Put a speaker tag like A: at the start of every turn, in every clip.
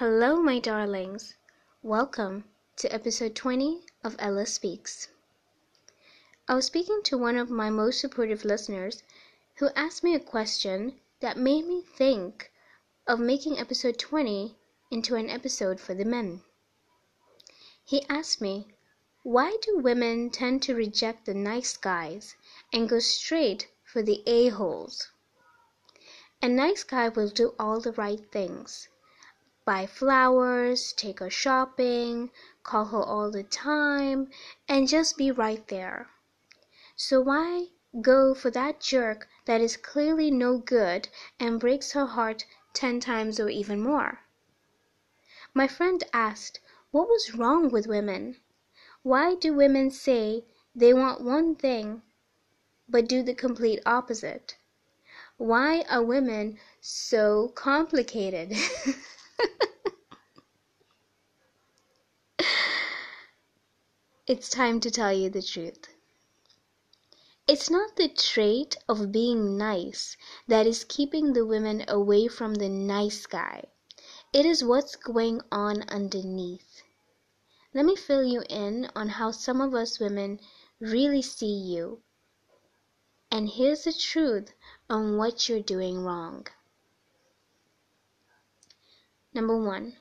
A: Hello, my darlings. Welcome to episode 20 of Ella Speaks. I was speaking to one of my most supportive listeners who asked me a question that made me think of making episode 20 into an episode for the men. He asked me, Why do women tend to reject the nice guys and go straight for the a-holes? A nice guy will do all the right things buy flowers, take her shopping, call her all the time, and just be right there. So why go for that jerk that is clearly no good and breaks her heart ten times or even more? My friend asked what was wrong with women. Why do women say they want one thing but do the complete opposite? Why are women so complicated? it's time to tell you the truth. It's not the trait of being nice that is keeping the women away from the nice guy. It is what's going on underneath. Let me fill you in on how some of us women really see you. And here's the truth on what you're doing wrong. Number one,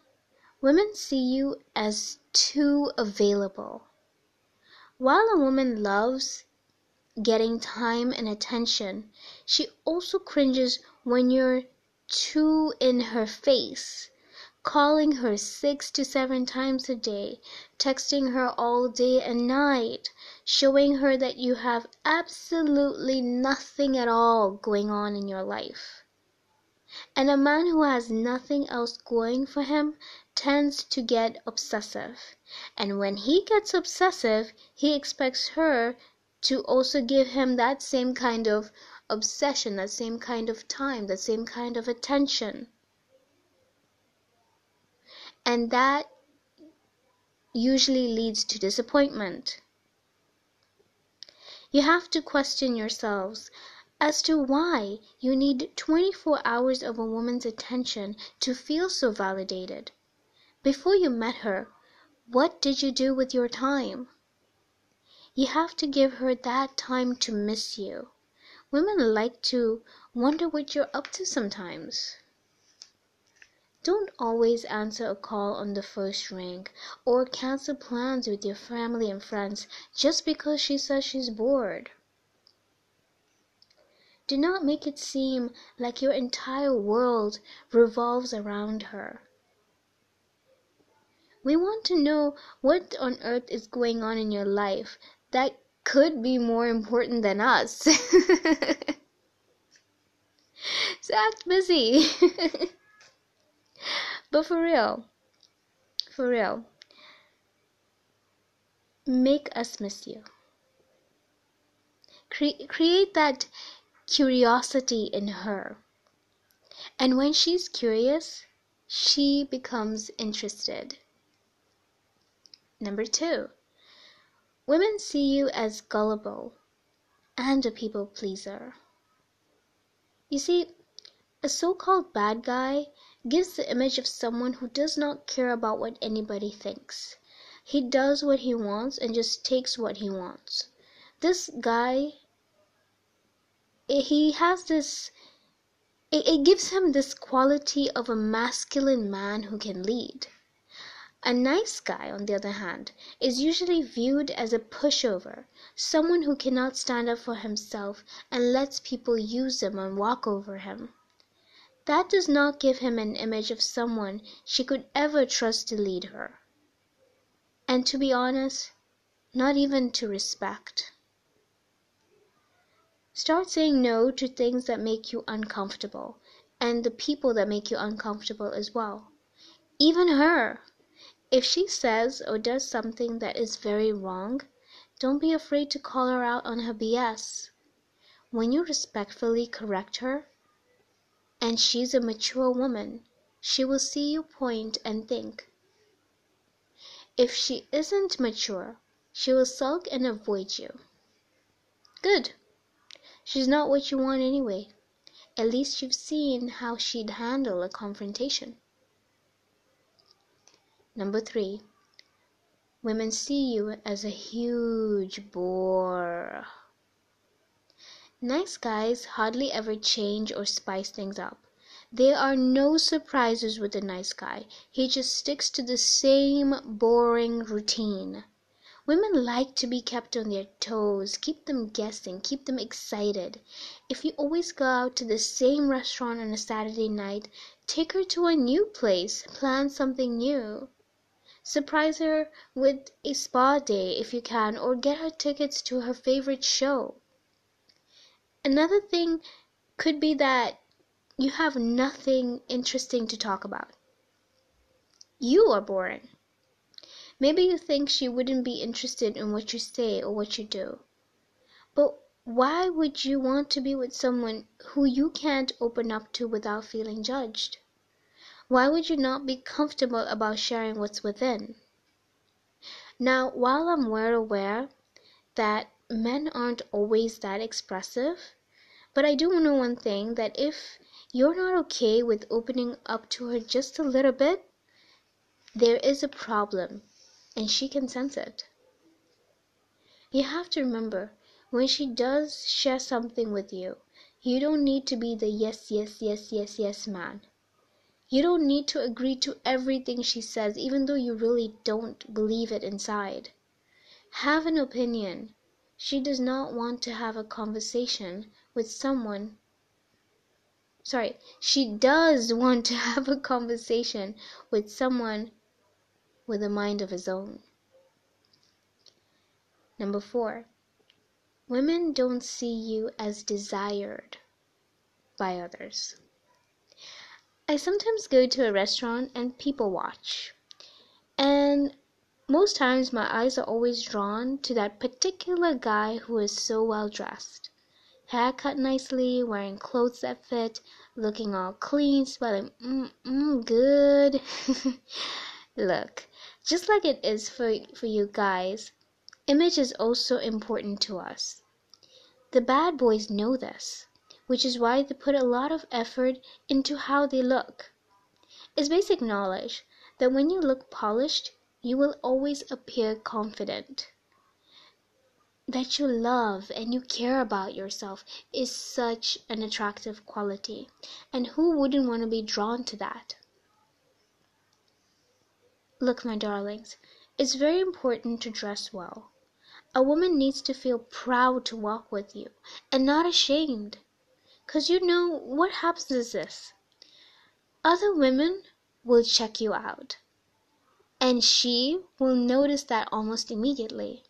A: women see you as too available. While a woman loves getting time and attention, she also cringes when you're too in her face, calling her six to seven times a day, texting her all day and night, showing her that you have absolutely nothing at all going on in your life. And a man who has nothing else going for him tends to get obsessive. And when he gets obsessive, he expects her to also give him that same kind of obsession, that same kind of time, that same kind of attention. And that usually leads to disappointment. You have to question yourselves as to why you need 24 hours of a woman's attention to feel so validated. Before you met her, what did you do with your time? You have to give her that time to miss you. Women like to wonder what you're up to sometimes. Don't always answer a call on the first ring, or cancel plans with your family and friends just because she says she's bored. Do not make it seem like your entire world revolves around her. We want to know what on earth is going on in your life that could be more important than us. so act busy. But for real, for real, make us miss you. Cre- create that curiosity in her. And when she's curious, she becomes interested. Number two, women see you as gullible and a people pleaser. You see, a so called bad guy gives the image of someone who does not care about what anybody thinks. He does what he wants and just takes what he wants. This guy, he has this, it, it gives him this quality of a masculine man who can lead. A nice guy, on the other hand, is usually viewed as a pushover, someone who cannot stand up for himself and lets people use him and walk over him. That does not give him an image of someone she could ever trust to lead her. And to be honest, not even to respect. Start saying no to things that make you uncomfortable and the people that make you uncomfortable as well. Even her. If she says or does something that is very wrong, don't be afraid to call her out on her BS. When you respectfully correct her, and she's a mature woman, she will see you point and think. If she isn't mature, she will sulk and avoid you. Good. She's not what you want anyway. At least you've seen how she'd handle a confrontation. Number three, women see you as a huge bore. Nice guys hardly ever change or spice things up. There are no surprises with a nice guy. He just sticks to the same boring routine. Women like to be kept on their toes, keep them guessing, keep them excited. If you always go out to the same restaurant on a Saturday night, take her to a new place, plan something new. Surprise her with a spa day if you can, or get her tickets to her favorite show. Another thing could be that you have nothing interesting to talk about. You are boring. Maybe you think she wouldn't be interested in what you say or what you do. But why would you want to be with someone who you can't open up to without feeling judged? Why would you not be comfortable about sharing what's within? Now, while I'm well aware that men aren't always that expressive, but I do know one thing that if you're not okay with opening up to her just a little bit, there is a problem and she can sense it. You have to remember when she does share something with you, you don't need to be the yes, yes, yes, yes, yes man. You don't need to agree to everything she says, even though you really don't believe it inside. Have an opinion. She does not want to have a conversation with someone. Sorry, she does want to have a conversation with someone with a mind of his own. Number four, women don't see you as desired by others. I sometimes go to a restaurant and people watch, and most times my eyes are always drawn to that particular guy who is so well dressed. Hair cut nicely, wearing clothes that fit, looking all clean, smelling mm, mm good. Look, just like it is for, for you guys, image is also important to us. The bad boys know this, which is why they put a lot of effort into how they look. It's basic knowledge that when you look polished, you will always appear confident. That you love and you care about yourself is such an attractive quality, and who wouldn't want to be drawn to that? Look, my darlings, it's very important to dress well. A woman needs to feel proud to walk with you, and not ashamed. 'Cause you know what happens is this: other women will check you out, and she will notice that almost immediately.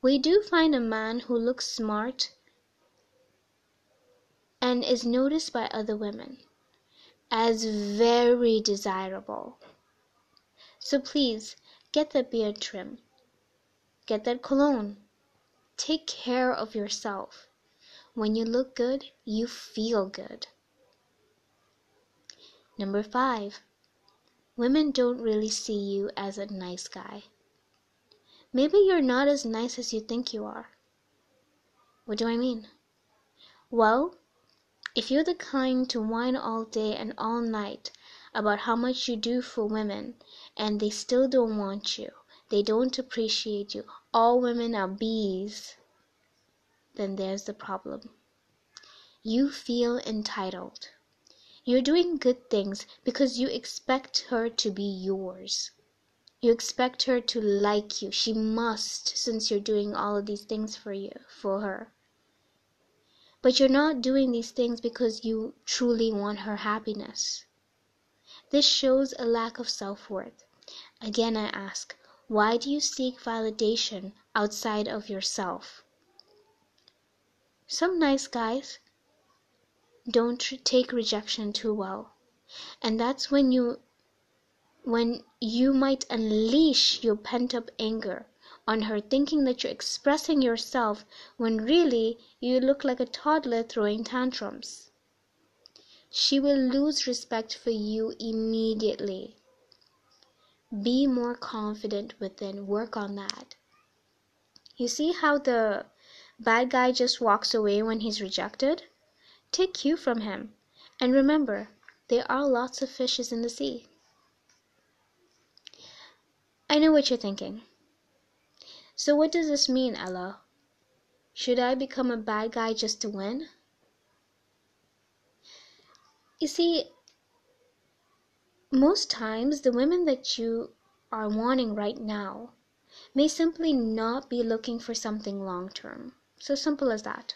A: We do find a man who looks smart and is noticed by other women as very desirable. So please get that beard trim. Get that cologne. Take care of yourself. When you look good, you feel good. Number five, women don't really see you as a nice guy. Maybe you're not as nice as you think you are. What do I mean? Well, if you're the kind to whine all day and all night about how much you do for women and they still don't want you, they don't appreciate you, all women are bees, then there's the problem. You feel entitled. You're doing good things because you expect her to be yours. You expect her to like you. She must, since you're doing all of these things for you, for her. But you're not doing these things because you truly want her happiness. This shows a lack of self worth. Again, I ask, why do you seek validation outside of yourself? Some nice guys don't take rejection too well, and that's when you when you might unleash your pent up anger on her thinking that you're expressing yourself when really you look like a toddler throwing tantrums. She will lose respect for you immediately. Be more confident within, work on that. You see how the bad guy just walks away when he's rejected? Take cue from him, and remember there are lots of fishes in the sea. I know what you're thinking. So, what does this mean, Ella? Should I become a bad guy just to win? You see, most times the women that you are wanting right now may simply not be looking for something long term. So simple as that.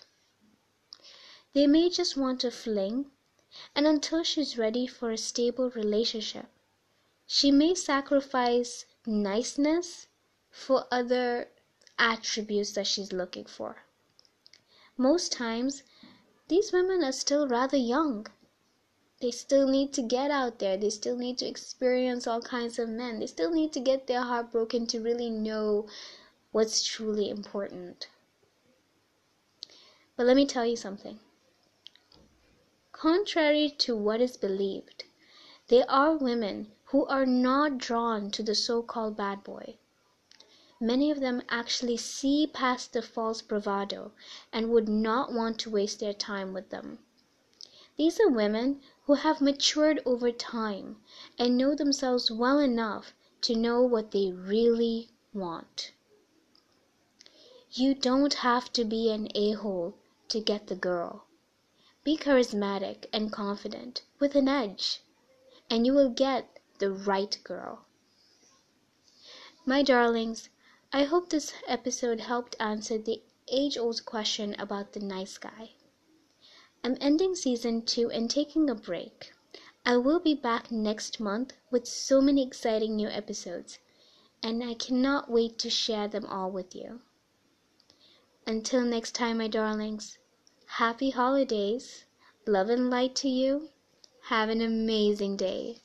A: They may just want a fling, and until she's ready for a stable relationship, she may sacrifice niceness for other attributes that she's looking for. Most times, these women are still rather young. They still need to get out there. They still need to experience all kinds of men. They still need to get their heart broken to really know what's truly important. But let me tell you something. Contrary to what is believed, there are women who are not drawn to the so called bad boy. Many of them actually see past the false bravado and would not want to waste their time with them. These are women who have matured over time and know themselves well enough to know what they really want. You don't have to be an a hole to get the girl. Be charismatic and confident, with an edge, and you will get the right girl. My darlings, I hope this episode helped answer the age old question about the nice guy. I'm ending season two and taking a break. I will be back next month with so many exciting new episodes, and I cannot wait to share them all with you. Until next time, my darlings, happy holidays, love and light to you. Have an amazing day.